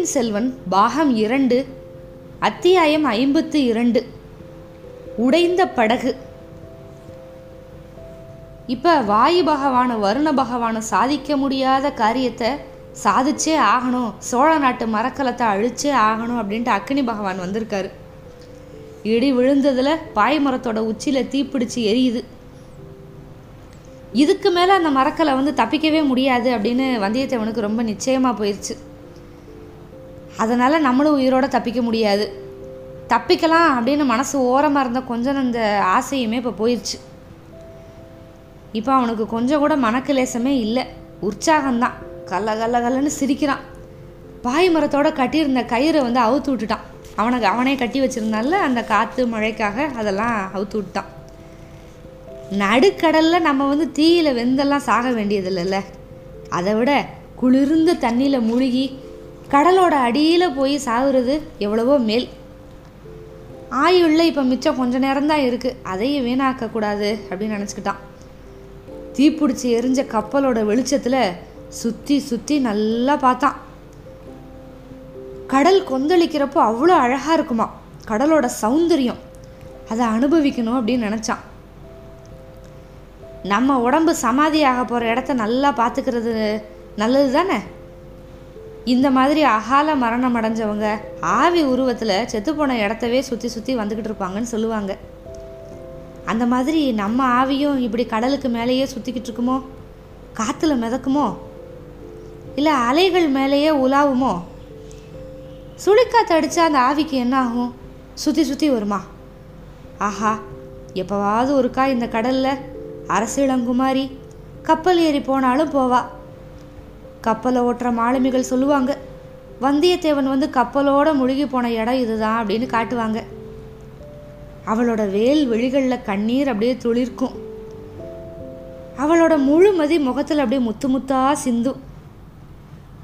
பொன்னியின் செல்வன் பாகம் இரண்டு அத்தியாயம் ஐம்பத்து இரண்டு உடைந்த படகு. இப்போ வாயு பகவான வருண பகவானை சாதிக்க முடியாத காரியத்தை சாதிச்சே ஆகணும் சோழ நாட்டு மரக்கலத்தை அழிச்சே ஆகணும் அப்படின்ட்டு அக்னி பகவான் வந்திருக்காரு. இடி விழுந்ததில் பாய் மரத்தோட உச்சியில் தீப்பிடிச்சு எரியுது. இதுக்கு மேலே அந்த மரக்கலை வந்து தப்பிக்கவே முடியாது அப்படின்னு வந்தியத்தேவனுக்கு ரொம்ப நிச்சயமாக போயிடுச்சு அதனால் நம்மளும் உயிரோட தப்பிக்க முடியாது. தப்பிக்கலாம் அப்படின்னு மனசு ஓரமாக இருந்த கொஞ்சம் அந்த ஆசையுமே இப்போ போயிடுச்சு இப்போ அவனுக்கு கொஞ்சம் கூட மனக்கிலேசமே இல்லை. உற்சாகம்தான். கல்ல கல்ல கல்லன்னு சிரிக்கிறான். பாய் மரத்தோட கட்டியிருந்த கயிறை வந்து அவுத்து விட்டுட்டான். அவனுக்கு அவனே கட்டி வச்சுருந்தால அந்த காற்று மழைக்காக அதெல்லாம் அவுத்து விட்டான் நடுக்கடலில் நம்ம வந்து தீயில வெந்தெல்லாம் சாக வேண்டியதில்லைல்ல. அதை விட குளிர்ந்த தண்ணியில் முழுகி கடலோட அடியில் போய் சாகுறது எவ்வளவோ மேல். ஆயுள்ள இப்போ மிச்சம் கொஞ்ச நேரம்தான் இருக்குது அதையும் வீணாக்கக்கூடாது அப்படின்னு நினச்சிக்கிட்டான். தீப்பிடிச்சி எரிஞ்ச கப்பலோட வெளிச்சத்தில் சுற்றி சுற்றி நல்லா பார்த்தான். கடல் கொந்தளிக்கிறப்போ அவ்வளோ அழகாக இருக்குமா. கடலோட சௌந்தரியம். அதை அனுபவிக்கணும் அப்படின்னு நினச்சான். நம்ம உடம்பு சமாதியாக போகிற இடத்த நல்லா பார்த்துக்கிறது நல்லது தானே இந்த மாதிரி அகால மரணம் அடைஞ்சவங்க ஆவி உருவத்தில் செத்துப்போன இடத்தவே சுற்றி சுற்றி வந்துக்கிட்டு இருப்பாங்கன்னு சொல்லுவாங்க. அந்த மாதிரி நம்ம ஆவியும் இப்படி கடலுக்கு மேலேயே சுற்றிக்கிட்டு இருக்குமோ? காற்றுல மிதக்குமோ? இல்லை அலைகள் மேலேயே உலாவுமோ? சுழிக்காத்து அடித்தா அந்த ஆவிக்கு என்ன ஆகும் சுற்றி சுற்றி வருமா? ஆஹா எப்போவாவது ஒருக்கா இந்த கடலில் அரசிளங்குமாரி கப்பல் ஏறி போனாலும் போவா. கப்பலை ஓட்டுற மாலுமிகள் சொல்லுவாங்க வந்தியத்தேவன் வந்து கப்பலோட முழுகி போன இடம் இதுதான் அப்படின்னு காட்டுவாங்க. அவளோட வேல் வெளிகளில் கண்ணீர் அப்படியே துளிர்க்கும். அவளோட முழுமதி முகத்தில் அப்படியே முத்து முத்தா சிந்தும்.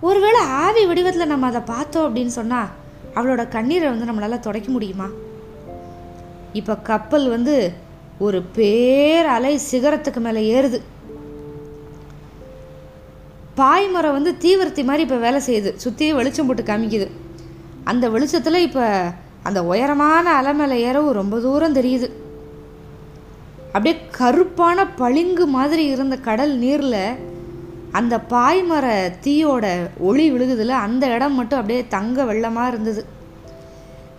ஒருவேளை ஆவி வடிவத்தில் நம்ம அதை பார்த்தோம் அப்படின்னு சொன்னால் அவளோட கண்ணீரை வந்து நம்மளால் துடைக்க முடியுமா? இப்போ கப்பல் வந்து ஒரு பேர் அலை சிகரத்துக்கு மேலே ஏறுது. பாய்மரம் வந்து தீவிரத்தி மாதிரி இப்போ வேலை செய்யுது. சுற்றி வெளிச்சம் போட்டு காமிக்குது. அந்த வெளிச்சத்தில் இப்போ அந்த உயரமான அலை மேலே ஏறவும் ரொம்ப தூரம் தெரியுது. அப்படியே கருப்பான பளிங்கு மாதிரி இருந்த கடல் நீரில் அந்த பாய்மர தீயோட ஒளி விழுகுதுல அந்த இடம் மட்டும் அப்படியே தங்க வெள்ளமாக இருந்தது.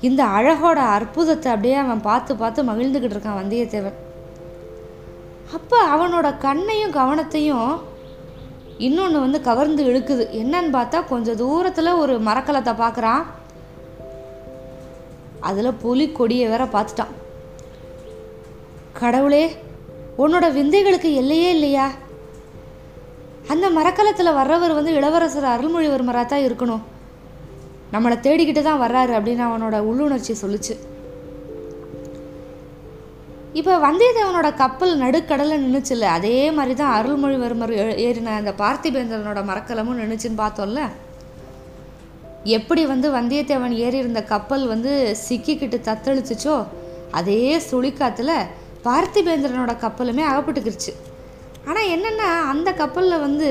இந்த அழகோட அற்புதத்தை அப்படியே அவன் பார்த்து பார்த்து மகிழ்ந்துக்கிட்டு இருக்கான் வந்தியத்தேவன். அப்போ அவனோட கண்ணையும் கவனத்தையும் இன்னொன்று வந்து கவர்ந்து இழுக்குது. என்னன்னு பார்த்தா கொஞ்சம் தூரத்தில் ஒரு மரக்கலத்தை பார்க்குறான் அதில் புலி கொடியை வேற பார்த்துட்டான் கடவுளே உன்னோட விந்தைகளுக்கு எல்லையே இல்லையா? அந்த மரக்கலத்தில் வர்றவர் வந்து இளவரசர் அருள்மொழிவர்மராக தான் இருக்கணும். நம்மளை தேடிக்கிட்டு தான் வர்றாரு அப்படின்னு அவனோட உள்ளுணர்ச்சி சொல்லுச்சு. இப்போ வந்தியத்தேவனோட கப்பல் நடுக்கடலில் நின்றுச்சுல்ல அதே மாதிரி தான் அருள்மொழிவர்மர் ஏறின அந்த பார்த்திபேந்திரனோட மரக்கலமும் நின்றுச்சுன்னு பார்த்தோம்ல? எப்படி வந்து வந்தியத்தேவன் ஏறி இருந்த கப்பல் வந்து சிக்கிக்கிட்டு தத்தளிச்சுச்சோ அதே சுழிக்காத்தில் பார்த்திபேந்திரனோட கப்பலுமே அகப்பட்டுக்கிருச்சு. ஆனால் என்னென்னா அந்த கப்பலில் வந்து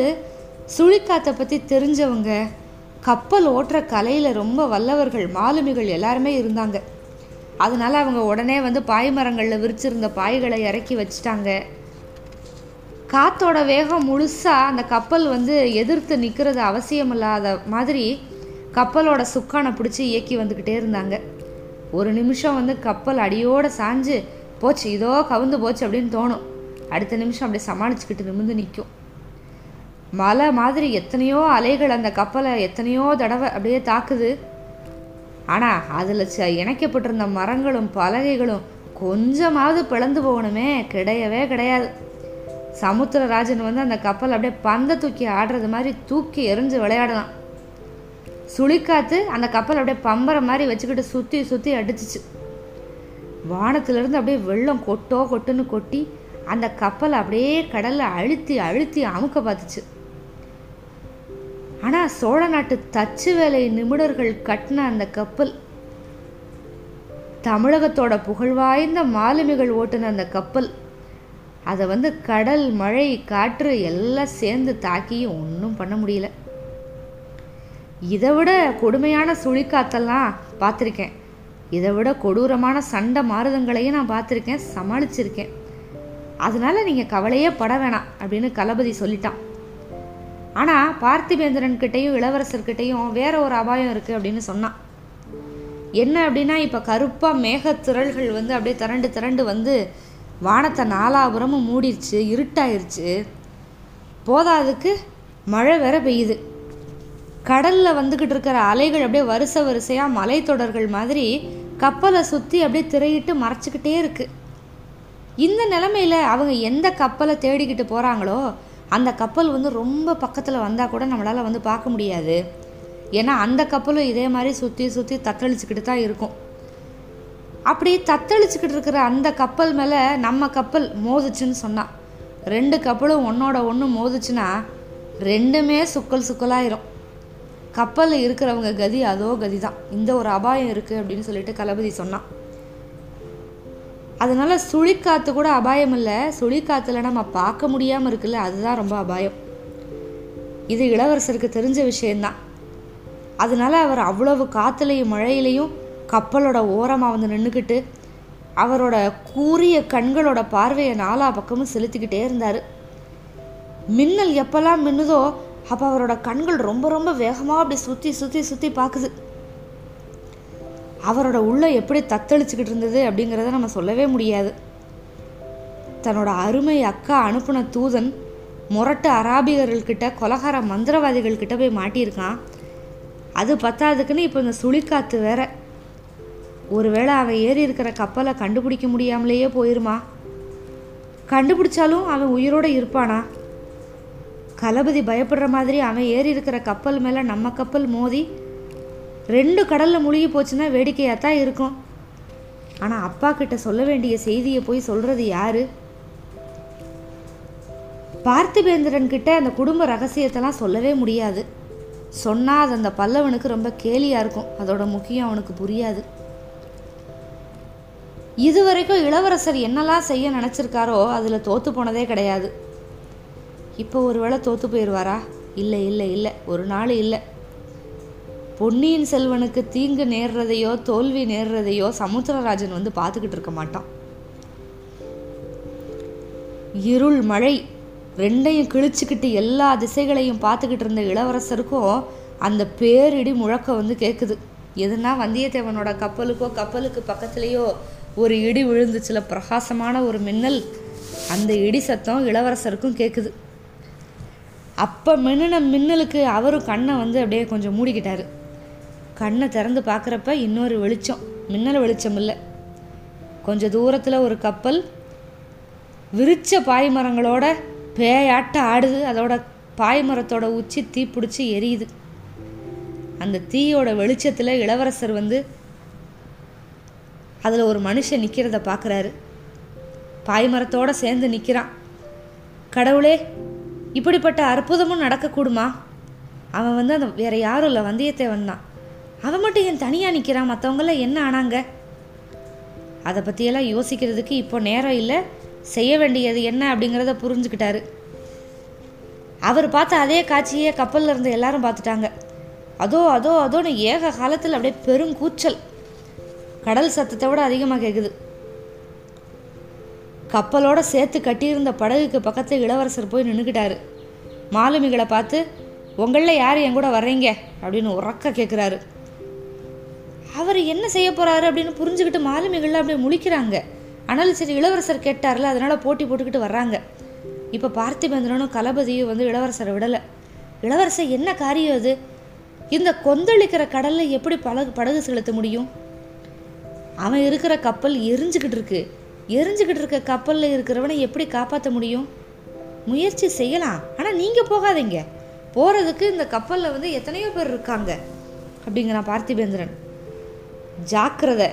சுழிக்காத்தை பற்றி தெரிஞ்சவங்க கப்பல் ஓட்டுற கலையில் ரொம்ப வல்லவர்கள் மாலுமிகள் எல்லாருமே இருந்தாங்க. அதனால அவங்க உடனே வந்து பாய்மரங்களில் விரிச்சிருந்த பாய்களை இறக்கி வச்சுட்டாங்க. காத்தோட வேகம் முழுசாக அந்த கப்பல் வந்து எதிர்த்து நிற்கிறது அவசியமில்லாத மாதிரி கப்பலோட சுக்கானை பிடிச்சி இயக்கி வந்துக்கிட்டே இருந்தாங்க. ஒரு நிமிஷம் வந்து கப்பல் அடியோடு சாஞ்சு போச்சு இதோ கவுந்து போச்சு அப்படின்னு தோணும். அடுத்த நிமிஷம் அப்படியே சமாளிச்சுக்கிட்டு நிமிந்து நிற்கும் மலை மாதிரி எத்தனையோ அலைகள் அந்த கப்பலை எத்தனையோ தடவை அப்படியே தாக்குது. ஆனால் அதில் ச இணைக்கப்பட்டிருந்த மரங்களும் பலகைகளும் கொஞ்சமாவது பிளந்து போகணுமே கிடையவே கிடையாது. சமுத்திரராஜன் வந்து அந்த கப்பல் அப்படியே பந்தை தூக்கி ஆடுறது மாதிரி தூக்கி எரிஞ்சு விளையாடலாம். சுழிக்காத்து அந்த கப்பல் அப்படியே பம்பரை மாதிரி வச்சுக்கிட்டு சுற்றி சுற்றி அடிச்சிச்சு. வானத்திலிருந்து அப்படியே வெள்ளம் கொட்டோ கொட்டுன்னு கொட்டி அந்த கப்பலை அப்படியே கடலில் அழுத்தி அழுத்தி அமுக்க பார்த்துச்சு. ஆனால் சோழ நாட்டு தச்சு வேலை நிபுணர்கள் கட்டின அந்த கப்பல் தமிழகத்தோட புகழ்வாய்ந்த மாலுமிகள் ஓட்டுன அந்த கப்பல் அதை வந்து கடல் மழை காற்று எல்லாம் சேர்ந்து தாக்கியும் ஒன்றும் பண்ண முடியல. இதை விட கொடுமையான சுழிக்காத்தெல்லாம் பார்த்துருக்கேன். இதை விட கொடூரமான சண்டை மாறுதங்களையும் நான் பார்த்துருக்கேன் சமாளிச்சிருக்கேன். அதனால நீங்கள் கவலையே பட வேணாம் அப்படின்னு களபதி சொல்லிட்டான். ஆனால் பார்த்திபேந்திரன் கிட்டேயும் இளவரசர்கிட்டையும் வேற ஒரு அபாயம் இருக்குது அப்படின்னு சொன்னான். என்ன அப்படின்னா இப்போ கருப்பாக மேகத்திரள்கள் வந்து அப்படியே திரண்டு திரண்டு வந்து வானத்தை நாலாபுரமும் மூடிடுச்சு இருட்டாயிருச்சு. போதாதுக்கு மழை வேற பெய்யுது. கடலில் வந்துக்கிட்டு இருக்கிற அலைகள் அப்படியே வரிசை வரிசையாக மலைத்தொடர்கள் மாதிரி கப்பலை சுற்றி அப்படியே திரையிட்டு மறைச்சிக்கிட்டே இருக்குது இந்த நிலமையில அவங்க எந்த கப்பலை தேடிக்கிட்டு போகிறாங்களோ அந்த கப்பல் வந்து ரொம்ப பக்கத்தில் வந்தால் கூட நம்மளால் வந்து பார்க்க முடியாது. ஏன்னா அந்த கப்பலும் இதே மாதிரி சுற்றி சுற்றி தத்தளிச்சுக்கிட்டு தான் இருக்கும். அப்படி தத்தளிச்சுக்கிட்டு இருக்கிற அந்த கப்பல் மேலே நம்ம கப்பல் மோதுச்சுன்னு சொன்னான் ரெண்டு கப்பலும் ஒன்றோட ஒன்று மோதுச்சுன்னா ரெண்டுமே சுக்கல் சுக்கலாயிரும். கப்பலில் இருக்கிறவங்க கதி அதோ கதி தான் இந்த ஒரு அபாயம் இருக்குது அப்படின்னு சொல்லிட்டு களபதி சொன்னான். அதனால் சுழிக்காற்று கூட அபாயம் இல்லை. சுழிக்காற்றுல நம்ம பார்க்க முடியாமல் இருக்குல்ல அதுதான் ரொம்ப அபாயம். இது இளவரசருக்கு தெரிஞ்ச விஷயந்தான் அதனால அவர் அவ்வளவு காற்றுலையும் மழையிலையும் கப்பலோட ஓரமாக வந்து நின்றுக்கிட்டு அவரோட கூரிய கண்களோட பார்வையை நாலா பக்கமும் செலுத்திக்கிட்டே இருந்தார். மின்னல் எப்பெல்லாம் மின்னுதோ அப்போ அவரோட கண்கள் ரொம்ப ரொம்ப வேகமாக அப்படி சுற்றி சுற்றி சுற்றி பார்க்குது. அவரோட உள்ள எப்படி தத்தளிச்சுக்கிட்டு இருந்தது அப்படிங்கிறத நம்ம சொல்லவே முடியாது. தன்னோட அருமை அக்கா அனுப்பின தூதன் முரட்டு அராபிகர்கள்கிட்ட கொலகார மந்திரவாதிகள் கிட்ட போய் மாட்டியிருக்கான். அது பத்தாதுக்குன்னு இப்போ இந்த சுழிக்காத்து வேற. ஒருவேளை அவன் ஏறி இருக்கிற கப்பலை கண்டுபிடிக்க முடியாமலேயே போயிருமா? கண்டுபிடிச்சாலும் அவன் உயிரோடு இருப்பானா? களபதி பயப்படுற மாதிரி அவன் ஏறி இருக்கிற கப்பல் மேலே நம்ம கப்பல் மோதி ரெண்டு கடலில் முழுகி போச்சுன்னா வேடிக்கையாக தான் இருக்கும். ஆனால் அப்பா கிட்ட சொல்ல வேண்டிய செய்தியை போய் சொல்கிறது யாரு? பார்த்திபேந்திரன் கிட்ட அந்த குடும்ப ரகசியத்தெல்லாம் சொல்லவே முடியாது. சொன்னால் அது அந்த பல்லவனுக்கு ரொம்ப கேலியாக இருக்கும். அதோட முக்கியம் அவனுக்கு புரியாது. இதுவரைக்கும் இளவரசர் என்னெல்லாம் செய்ய நினச்சிருக்காரோ அதில் தோற்று போனதே கிடையாது. இப்போ ஒருவேளை தோற்று போயிடுவாரா இல்லை இல்லை இல்லை. ஒரு நாள் இல்லை. பொன்னியின் செல்வனுக்கு தீங்கு நேர்றதையோ தோல்வி நேர்றதையோ சமுத்திரராஜன் வந்து பார்த்துக்கிட்டு இருக்க மாட்டான். இருள் மழை ரெண்டையும் கிழிச்சுக்கிட்டு எல்லா திசைகளையும் பார்த்துக்கிட்டு இருந்த இளவரசருக்கும் அந்த பேரிடி முழக்கம் வந்து கேட்குது எதுனா வந்தியத்தேவனோட கப்பலுக்கோ கப்பலுக்கு பக்கத்துலேயோ ஒரு இடி விழுந்துச்சுல பிரகாசமான ஒரு மின்னல். அந்த இடி சத்தம் இளவரசருக்கும் கேட்குது அப்போ மின்னின மின்னலுக்கு அவரும் கண்ணை வந்து அப்படியே கொஞ்சம் மூடிக்கிட்டாரு. கண்ணை திறந்து பார்க்குறப்ப இன்னொரு வெளிச்சம். மின்னல் வெளிச்சம் இல்லை. கொஞ்சம் தூரத்தில் ஒரு கப்பல் விரிச்ச பாய்மரங்களோட பேயாட்ட ஆடுது. அதோட பாய்மரத்தோட உச்சி தீ பிடிச்சி எரியுது. அந்த தீயோட வெளிச்சத்தில் இளவரசர் வந்து அதில் ஒரு மனுஷன் நிற்கிறத பார்க்குறாரு பாய்மரத்தோட சேர்ந்து நிற்கிறான் கடவுளே இப்படிப்பட்ட அற்புதமும் நடக்கக்கூடுமா? அவன் வந்து அந்த வேற யாரும் இல்லை வந்தியத்தேவன் தான். அவன் மட்டும் ஏன் தனியாக நிற்கிறான் மற்றவங்களாம் என்ன ஆனாங்க? அதை பற்றியெல்லாம் யோசிக்கிறதுக்கு இப்போ நேரம் இல்லை. செய்ய வேண்டியது என்ன அப்படிங்கிறத புரிஞ்சுக்கிட்டாரு. அவர் பார்த்த அதே காட்சியே கப்பலில் இருந்து எல்லாரும் பார்த்துட்டாங்க. அதோ அதோ அதோன்னு ஏக காலத்தில் அப்படியே பெருங்கூச்சல் கடல் சத்தத்தை விட அதிகமாக கேட்குது கப்பலோட சேர்த்து கட்டியிருந்த படகுக்கு பக்கத்தில் இளவரசர் போய் நின்றுக்கிட்டாரு மாலுமிகளை பார்த்து உங்களில் யார் என் கூட வர்றீங்க? அப்படின்னு உறக்க கேட்குறாரு அவர் என்ன செய்ய போகிறாரு அப்படின்னு புரிஞ்சுக்கிட்டு மாலுமிகள்லாம் அப்படியே முழிக்கிறாங்க. ஆனாலும் சரி இளவரசர் கேட்டார்ல அதனால் போட்டி போட்டுக்கிட்டு வர்றாங்க. இப்போ பார்த்திபேந்திரனும் களபதியும் வந்து இளவரசரை விடலை. இளவரசர் என்ன காரியம் அது? இந்த கொந்தளிக்கிற கடலில் எப்படி படகு படகு செலுத்த முடியும்? அவன் இருக்கிற கப்பல் எரிஞ்சுக்கிட்டு இருக்கு. எரிஞ்சுக்கிட்டு இருக்க கப்பலில் இருக்கிறவனை எப்படி காப்பாற்ற முடியும்? முயற்சி செய்யலாம். ஆனால் நீங்கள் போகாதீங்க. போகிறதுக்கு இந்த கப்பலில் வந்து எத்தனையோ பேர் இருக்காங்க அப்படிங்கிறான் பார்த்திபேந்திரன். ஜாக்கிரதை.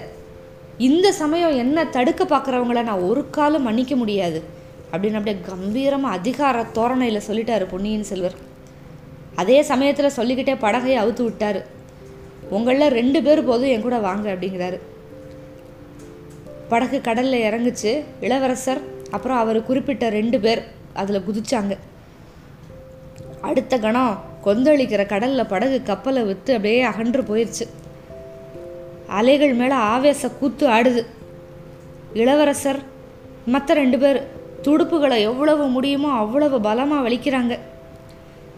இந்த சமயம் என்ன தடுக்க பார்க்குறவங்கள நான் ஒரு காலம் மன்னிக்க முடியாது. அப்படின்னு அப்படியே கம்பீரமாக அதிகார தோரணையில் சொல்லிட்டாரு பொன்னியின் செல்வர். அதே சமயத்தில் சொல்லிக்கிட்டே படகையை அவுத்து விட்டார். உங்களில் ரெண்டு பேர் போதும் என் கூட வாங்க அப்படிங்கிறாரு. படகு கடலில் இறங்குச்சு. இளவரசர் அப்புறம் அவர் குறிப்பிட்ட ரெண்டு பேர் அதில் குதிச்சாங்க. அடுத்த கணம் கொந்தளிக்கிற கடலில் படகு கப்பலை விற்று அப்படியே அகன்று போயிடுச்சு அலைகள் மேலே ஆவேச கூத்து ஆடுது. இளவரசர் மற்ற ரெண்டு பேர் துடுப்புகளை எவ்வளவு முடியுமோ அவ்வளவு பலமாக வலிக்கிறாங்க.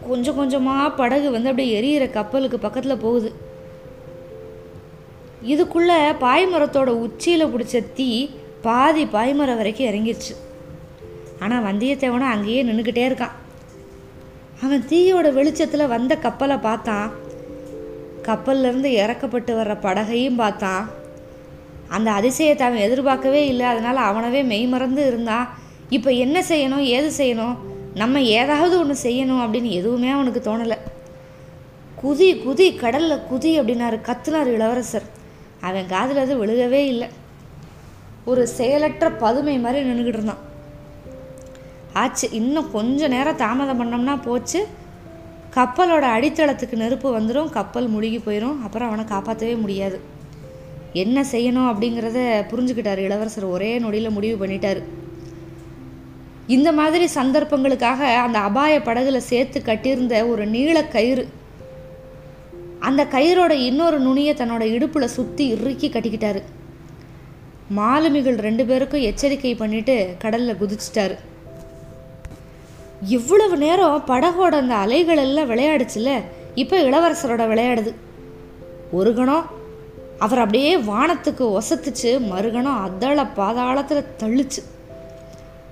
கொஞ்சம் கொஞ்சமாக படகு வந்து அப்படியே எரியிற கப்பலுக்கு பக்கத்தில் போகுது. இதுக்குள்ளே பாய்மரத்தோட உச்சியில் பிடிச்ச தீ பாதி பாய்மரம் வரைக்கும் இறங்கிருச்சு. ஆனால் வந்தியத்தேவனும் அங்கேயே நின்றுக்கிட்டே இருக்கான். அவன் தீயோட வெளிச்சத்தில் வந்த கப்பலை பார்த்தான். கப்பல்லேருந்து இறக்கப்பட்டு வர்ற படகையும் பார்த்தான் அந்த அதிசயத்தை அவன் எதிர்பார்க்கவே இல்லை. அதனால் அவனவே மெய்மறந்து இருந்தான் இப்போ என்ன செய்யணும் ஏது செய்யணும் நம்ம ஏதாவது ஒன்று செய்யணும் அப்படின்னு எதுவுமே அவனுக்கு தோணலை. குதி குதி கடலில் குதி அப்படின்னாரு கத்துனார் இளவரசர். அவன் காதில் அது விழுகவே இல்லை. ஒரு செயலற்ற பதுமை மாதிரி நின்றுக்கிட்டு இருந்தான். ஆச்சு இன்னும் கொஞ்சம் நேரம் தாமதம் பண்ணோம்னா போச்சு. கப்பலோட அடித்தளத்துக்கு நெருப்பு வந்துடும் கப்பல் முழுகி போயிடும் அப்புறம் அவனை காப்பாற்றவே முடியாது. என்ன செய்யணும் அப்படிங்கிறத புரிஞ்சுக்கிட்டார் இளவரசர். ஒரே நொடியில் முடிவு பண்ணிட்டார். இந்த மாதிரி சந்தர்ப்பங்களுக்காக அந்த அபாய படகுல சேர்த்து கட்டியிருந்த ஒரு நீள கயிறு அந்த கயிறோட இன்னொரு நுனியை தன்னோட இடுப்பில் சுற்றி இறுக்கி கட்டிக்கிட்டாரு. மாலுமிகள் ரெண்டு பேருக்கும் எச்சரிக்கை பண்ணிட்டு கடலில் குதிச்சிட்டாரு. இவ்வளவு நேரம் படகோட அந்த அலைகள் எல்லாம் விளையாடுச்சுல இப்போ இளவரசரோட விளையாடுது. ஒரு கணம் அவர் அப்படியே வானத்துக்கு ஒசத்துச்சு மறுகணம் அதள பாதாளத்தில் தள்ளுச்சு.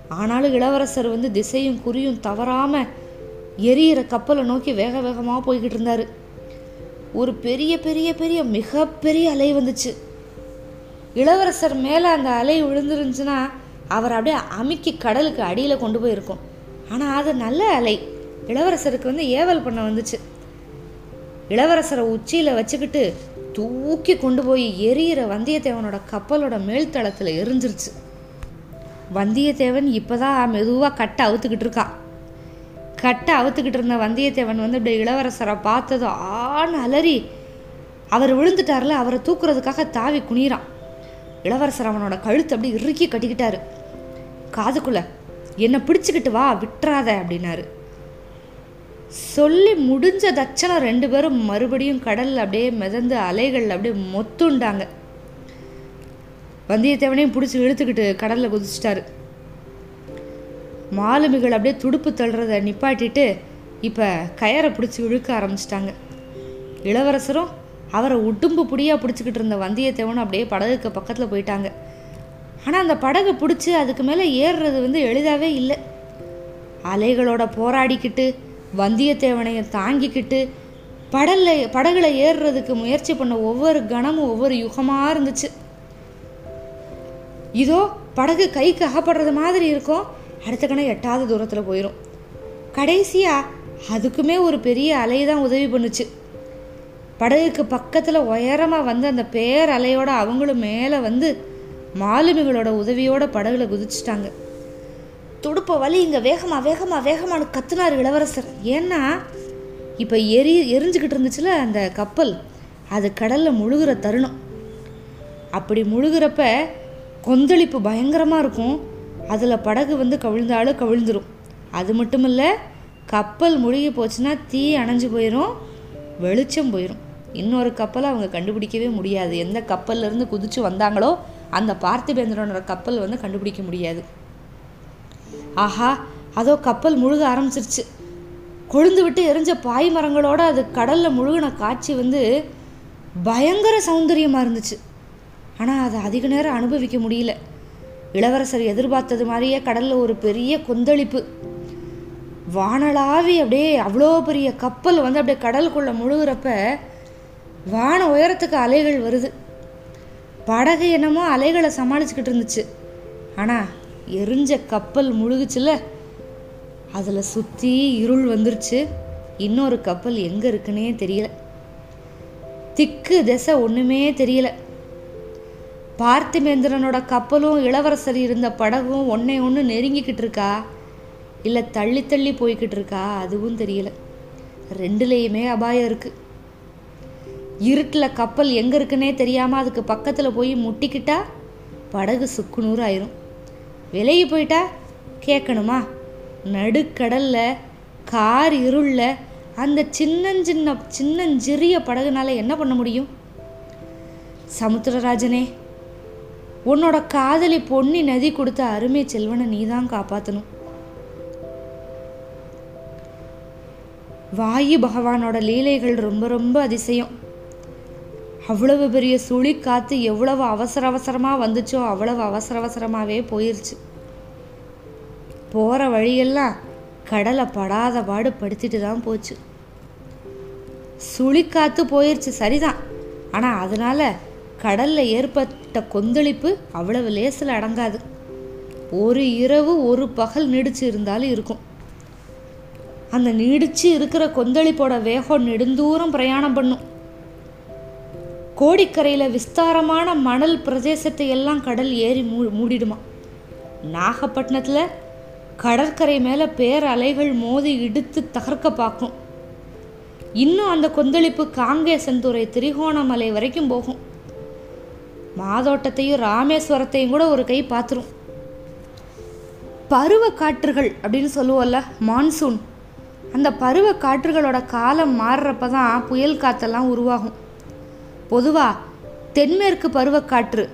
ஆனாலும் இளவரசர் வந்து திசையும் குறியும் தவறாமல் எரியிற கப்பலை நோக்கி வேக வேகமாக போய்கிட்டு இருந்தார். ஒரு பெரிய பெரிய பெரிய மிகப்பெரிய அலை வந்துச்சு. இளவரசர் மேலே அந்த அலை விழுந்துருந்துச்சுன்னா அவர் அப்படியே அமுக்கி கடலுக்கு அடியில் கொண்டு போயிருக்கும். ஆனால் அது நல்ல அலை. இளவரசருக்கு வந்து ஏவல் பண்ண வந்துச்சு. இளவரசரை உச்சியில் வச்சுக்கிட்டு தூக்கி கொண்டு போய் எரியிற வந்தியத்தேவனோட கப்பலோட மேல்தளத்தில் எரிஞ்சிருச்சு. வந்தியத்தேவன் இப்போதான் மெதுவாக கட்டை அவுத்துக்கிட்டு இருக்கான் கட்டை அவுத்துக்கிட்டு இருந்த வந்தியத்தேவன் வந்து இப்படி இளவரசரை பார்த்ததும் ஆன்னு அலறி அவர் விழுந்துட்டார்ல அவரை தூக்குறதுக்காக தாவி குனிறான் இளவரசர் அவனோட கழுத்தை அப்படி இறுக்கி கட்டிக்கிட்டாரு. காதுக்குள்ள என்னை பிடிச்சிக்கிட்டு வா விட்டுறாத அப்படின்னாரு. சொல்லி முடிஞ்ச தட்சணம் ரெண்டு பேரும் மறுபடியும் கடலில் அப்படியே மிதந்து அலைகள் அப்படியே மொத்துண்டாங்க. வந்தியத்தேவனையும் பிடிச்சி இழுத்துக்கிட்டு கடலில் குதிச்சிட்டாரு. மாலுமிகள் அப்படியே துடுப்பு தள்ளுறத நிப்பாட்டிட்டு இப்போ கயரை பிடிச்சி இழுக்க ஆரம்பிச்சிட்டாங்க. இளவரசரும் அவரை உடும்பு புடியாக பிடிச்சிக்கிட்டு இருந்த வந்தியத்தேவனும் அப்படியே படகுக்கு பக்கத்தில் போயிட்டாங்க. ஆனால் அந்த படகு பிடிச்சி அதுக்கு மேலே ஏறுறது வந்து எளிதாகவே இல்லை. அலைகளோட போராடிக்கிட்டு வந்தியத்தேவனையும் தாங்கிக்கிட்டு படல்ல படகுல ஏறுறதுக்கு முயற்சி பண்ண ஒவ்வொரு கணமும் ஒவ்வொரு யுகமாக இருந்துச்சு. இதோ படகு கைக்கு அகப்படுறது மாதிரி இருக்கும். அடுத்த கணம் எட்டாவது தூரத்தில் போயிடும் கடைசியாக அதுக்குமே ஒரு பெரிய அலை தான் உதவி பண்ணுச்சு. படகுக்கு பக்கத்தில் உயரமாக வந்து அந்த பேரலையோட அவங்களும் மேலே வந்து மாலுமிகளோட உதவியோட படகுல குதிச்சிட்டாங்க. துடுப்ப வலி இங்கே வேகமா வேகமா வேகமானு கத்துனார் இளவரசர். ஏன்னா இப்போ எரி எரிஞ்சுக்கிட்டு இருந்துச்சுல அந்த கப்பல் அது கடலில் முழுகிற தருணம். அப்படி முழுகிறப்ப கொந்தளிப்பு பயங்கரமாக இருக்கும். அதில் படகு வந்து கவிழ்ந்தாலும் கவிழ்ந்துரும். அது மட்டும் இல்லை கப்பல் முழுகி போச்சுன்னா தீ அணைஞ்சு போயிடும் வெளிச்சம் போயிடும் இன்னொரு கப்பலை அவங்க கண்டுபிடிக்கவே முடியாது. எந்த கப்பல்ல இருந்து குதிச்சு வந்தாங்களோ அந்த பார்த்திபேந்திரனோட கப்பல் வந்து கண்டுபிடிக்க முடியாது. ஆஹா அதோ கப்பல் முழுக ஆரம்பிச்சிருச்சு. கொழுந்து விட்டு எரிஞ்ச பாய் மரங்களோட அது கடலில் முழுகின காட்சி வந்து பயங்கர சௌந்தரியமாக இருந்துச்சு. ஆனால் அதை அதிக நேரம் அனுபவிக்க முடியல. இளவரசர் எதிர்பார்த்தது மாதிரியே கடலில் ஒரு பெரிய கொந்தளிப்பு. வானளாவி அப்படியே அவ்வளோ பெரிய கப்பல் வந்து அப்படியே கடலுக்குள்ளே முழுகிறப்ப வான உயரத்துக்கு அலைகள் வருது. படகு என்னமோ அலைகளை சமாளிச்சுக்கிட்டு இருந்துச்சு. ஆனால் எரிஞ்ச கப்பல் முழுகுச்சுல? அதில் சுற்றி இருள் வந்துருச்சு. இன்னொரு கப்பல் எங்கே இருக்குன்னே தெரியல. திக்கு திசை ஒன்றுமே தெரியல. பார்த்திமேந்திரனோட கப்பலும் இளவரசர் இருந்த படகும் ஒன்றை ஒன்று நெருங்கிக்கிட்டு இருக்கா? இல்லை தள்ளி தள்ளி போய்கிட்டு இருக்கா? அதுவும் தெரியல. ரெண்டுலேயுமே அபாயம் இருக்குது இருட்டில் கப்பல் எங்கே இருக்குன்னே தெரியாமல் அதுக்கு பக்கத்தில் போய் முட்டிக்கிட்டா படகு சுக்குநூறு ஆயிரும் விலகி போயிட்டா கேட்கணுமா நடுக்கடலில் கார் இருளில் அந்த சின்னஞ்சின்ன சின்னஞ்சிறிய படகுனால என்ன பண்ண முடியும்? சமுத்திரராஜனே உன்னோட காதலி பொன்னி நதி கொடுத்த அருமை செல்வனை நீ தான் காப்பாற்றணும் வாயு பகவானோட லீலைகள் ரொம்ப ரொம்ப அதிசயம். அவ்வளவு பெரிய சுழி காற்று எவ்வளவு அவசர அவசரமாக வந்துச்சோ அவ்வளவு அவசர அவசரமாகவே போயிருச்சு. போகிற வழியெல்லாம் கடலை படாத பாடு படுத்திட்டு தான் போச்சு. சுழிக்காத்து போயிருச்சு சரிதான். ஆனால் அதனால கடலில் ஏற்பட்ட கொந்தளிப்பு அவ்வளவு லேசில் அடங்காது. ஒரு இரவு ஒரு பகல் நீடிச்சு இருந்தாலும் இருக்கும். அந்த நீடிச்சு இருக்கிற கொந்தளிப்போட வேகம் நெடுந்தூரம் பிரயாணம் பண்ணும். கோடிக்கரையில் விஸ்தாரமான மணல் பிரதேசத்தை எல்லாம் கடல் ஏறி மூ மூடிடுமா? நாகப்பட்டினத்தில் கடற்கரை மேலே பேர் அலைகள் மோதி இடித்து தகர்க்க பார்க்கும். இன்னும் அந்த கொந்தளிப்பு காங்கேசந்துறை திரிகோணமலை வரைக்கும் போகும். மாதோட்டத்தையும் ராமேஸ்வரத்தையும் கூட ஒரு கை பார்த்துரும் பருவ காற்றுகள் அப்படின்னு சொல்லுவோம்ல மான்சூன் அந்த பருவ காற்றுகளோட காலம் மாறுறப்ப தான் புயல் காற்றெல்லாம் உருவாகும். பொதுவாக தென்மேற்கு பருவக்காற்று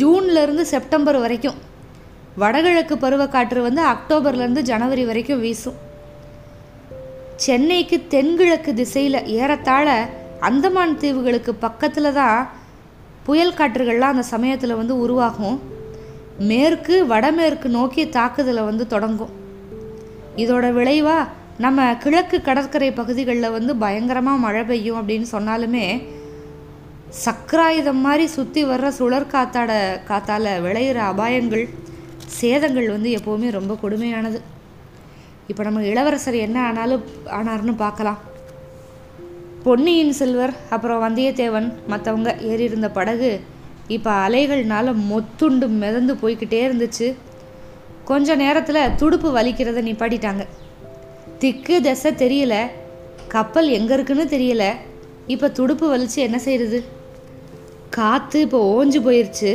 ஜூன்லேருந்து செப்டம்பர் வரைக்கும் வடகிழக்கு பருவக்காற்று வந்து அக்டோபர்லேருந்து ஜனவரி வரைக்கும் வீசும். சென்னைக்கு தென்கிழக்கு திசையில் ஏறத்தாழ அந்தமான் தீவுகளுக்கு பக்கத்தில் தான் புயல் காற்றுகள்லாம் அந்த சமயத்தில் வந்து உருவாகும். மேற்கு வடமேற்கு நோக்கி தாக்குதலை வந்து தொடங்கும். இதோட விளைவாக நம்ம கிழக்கு கடற்கரை பகுதிகளில் வந்து பயங்கரமாக மழை பெய்யும் அப்படின்னு சொன்னாலுமே சக்கராயுதம் மாதிரி சுற்றி வர்ற சுழற் காத்தாட காத்தால் விளையிற அபாயங்கள் சேதங்கள் வந்து எப்போவுமே ரொம்ப கொடுமையானது. இப்போ நம்ம இளவரசர் என்ன ஆனாலும் ஆனார்னு பார்க்கலாம் பொன்னியின் செல்வர் அப்புறம் வந்தியத்தேவன் மற்றவங்க ஏறியிருந்த படகு இப்போ அலைகள்னால மொத்துண்டு மிதந்து போய்கிட்டே இருந்துச்சு. கொஞ்ச நேரத்தில் துடுப்பு வலிக்கிறத நிப்பாட்டிட்டாங்க. திக்கு திசை தெரியல. கப்பல் எங்கே இருக்குன்னு தெரியல. இப்போ துடுப்பு வலிச்சு என்ன செய்கிறது காற்று இப்போ ஓஞ்சு போயிருச்சு.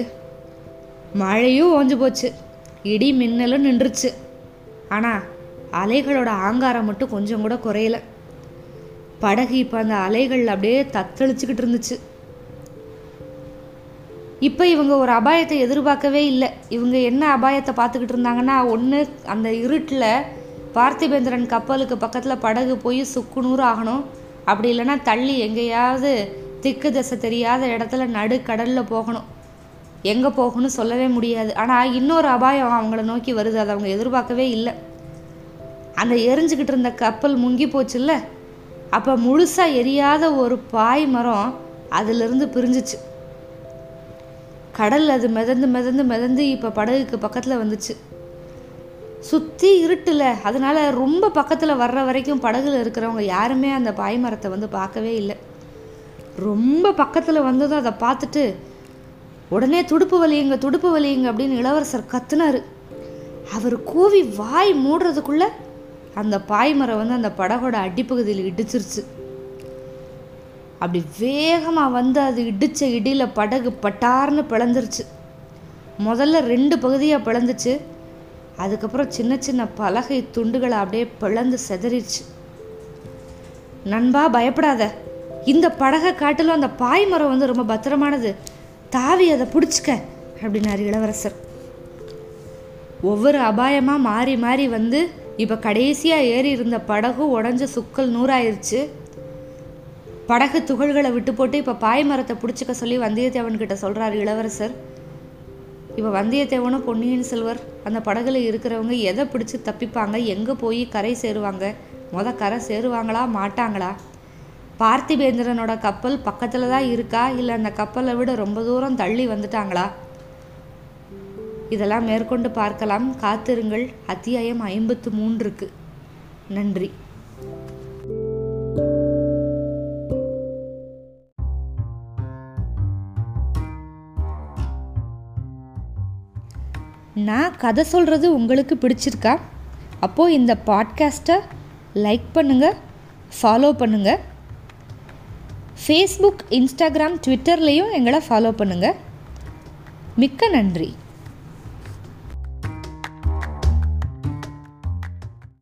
மழையும் ஓஞ்சு போச்சு. இடி மின்னலும் நின்றுச்சு. ஆனால் அலைகளோட ஆங்காரம் மட்டும் கொஞ்சம் கூட குறையல. படகு இப்போ அந்த அலைகள் அப்படியே தத்தளிச்சுக்கிட்டு இருந்துச்சு. இப்போ இவங்க ஒரு அபாயத்தை எதிர்பார்க்கவே இல்லை. இவங்க என்ன அபாயத்தை பார்த்துக்கிட்டு இருந்தாங்கன்னா ஒன்று அந்த இருட்டில் பார்த்திபேந்திரன் கப்பலுக்கு பக்கத்தில் படகு போய் சுக்குநூறு ஆகணும். அப்படி இல்லைன்னா தள்ளி எங்கேயாவது திக்கு திசை தெரியாத இடத்துல நடு கடலில் போகணும். எங்கே போகணும்னு சொல்லவே முடியாது. ஆனால் இன்னொரு அபாயம் அவங்கள நோக்கி வருது. அதை அவங்க எதிர்பார்க்கவே இல்லை. அந்த எரிஞ்சுக்கிட்டு இருந்த கப்பல் முங்கி போச்சுல்ல? அப்போ முழுசாக எரியாத ஒரு பாய் மரம் அதிலிருந்து பிரிஞ்சிச்சு. கடல் அது மிதந்து மிதந்து மிதந்து இப்போ படகுக்கு பக்கத்தில் வந்துச்சு. சுற்றி இருட்டுல. அதனால ரொம்ப பக்கத்தில் வர்ற வரைக்கும் படகுல இருக்கிறவங்க யாருமே அந்த பாய்மரத்தை வந்து பார்க்கவே இல்லை. ரொம்ப பக்கத்தில் வந்ததும் அதை பார்த்துட்டு உடனே துடுப்பு வலியுங்க துடுப்பு வலியுங்க அப்படின்னு இளவரசர் கத்துனார். அவர் கூவி வாய் மூடுறதுக்குள்ளே அந்த பாய்மரம் வந்து அந்த படகோட அடிப்பகுதியில் இடிச்சிருச்சு. அப்படி வேகமாக வந்து அது இடித்த இடியில் படகு பட்டார்னு பிளந்துருச்சு. முதல்ல ரெண்டு பகுதியாக பிளந்துச்சு. அதுக்கப்புறம் சின்ன சின்ன பலகை துண்டுகளை அப்படியே பிளந்து செதறிடுச்சு. நண்பா பயப்படாத. இந்த படகை காட்டிலும் அந்த பாய்மரம் வந்து ரொம்ப பத்திரமானது. தாவி அதை பிடிச்சிக்க அப்படின்னாரு இளவரசர். ஒவ்வொரு அபாயமாக மாறி மாறி வந்து இப்போ கடைசியாக ஏறி இருந்த படகு உடஞ்ச சுக்கல் நூறாயிருச்சு. படகு துகள்களை விட்டு போட்டு இப்போ பாய்மரத்தை பிடிச்சிக்க சொல்லி வந்தியத்தேவன்கிட்ட சொல்கிறாரு இளவரசர். இப்போ வந்தியத்தேவனும் பொன்னியின் செல்வர் அந்த படகுல இருக்கிறவங்க எதை பிடிச்சி தப்பிப்பாங்க எங்கே போய் கரை சேருவாங்க? மொதல் கரை சேருவாங்களா மாட்டாங்களா? பார்த்திபேந்திரனோட கப்பல் பக்கத்தில் தான் இருக்கா? இல்லை அந்த கப்பலை விட ரொம்ப தூரம் தள்ளி வந்துட்டாங்களா? இதெல்லாம் மேற்கொண்டு பார்க்கலாம். காத்திருங்கள். அத்தியாயம் ஐம்பத்து மூன்றுக்கு. நன்றி. நான் கதை சொல்கிறது உங்களுக்கு பிடிச்சிருக்கா? அப்போது இந்த பாட்காஸ்ட்டை லைக் பண்ணுங்கள் ஃபாலோ பண்ணுங்கள் ஃபேஸ்புக் இன்ஸ்டாகிராம் ட்விட்டர்லேயும் எங்களை ஃபாலோ பண்ணுங்கள் மிக்க நன்றி.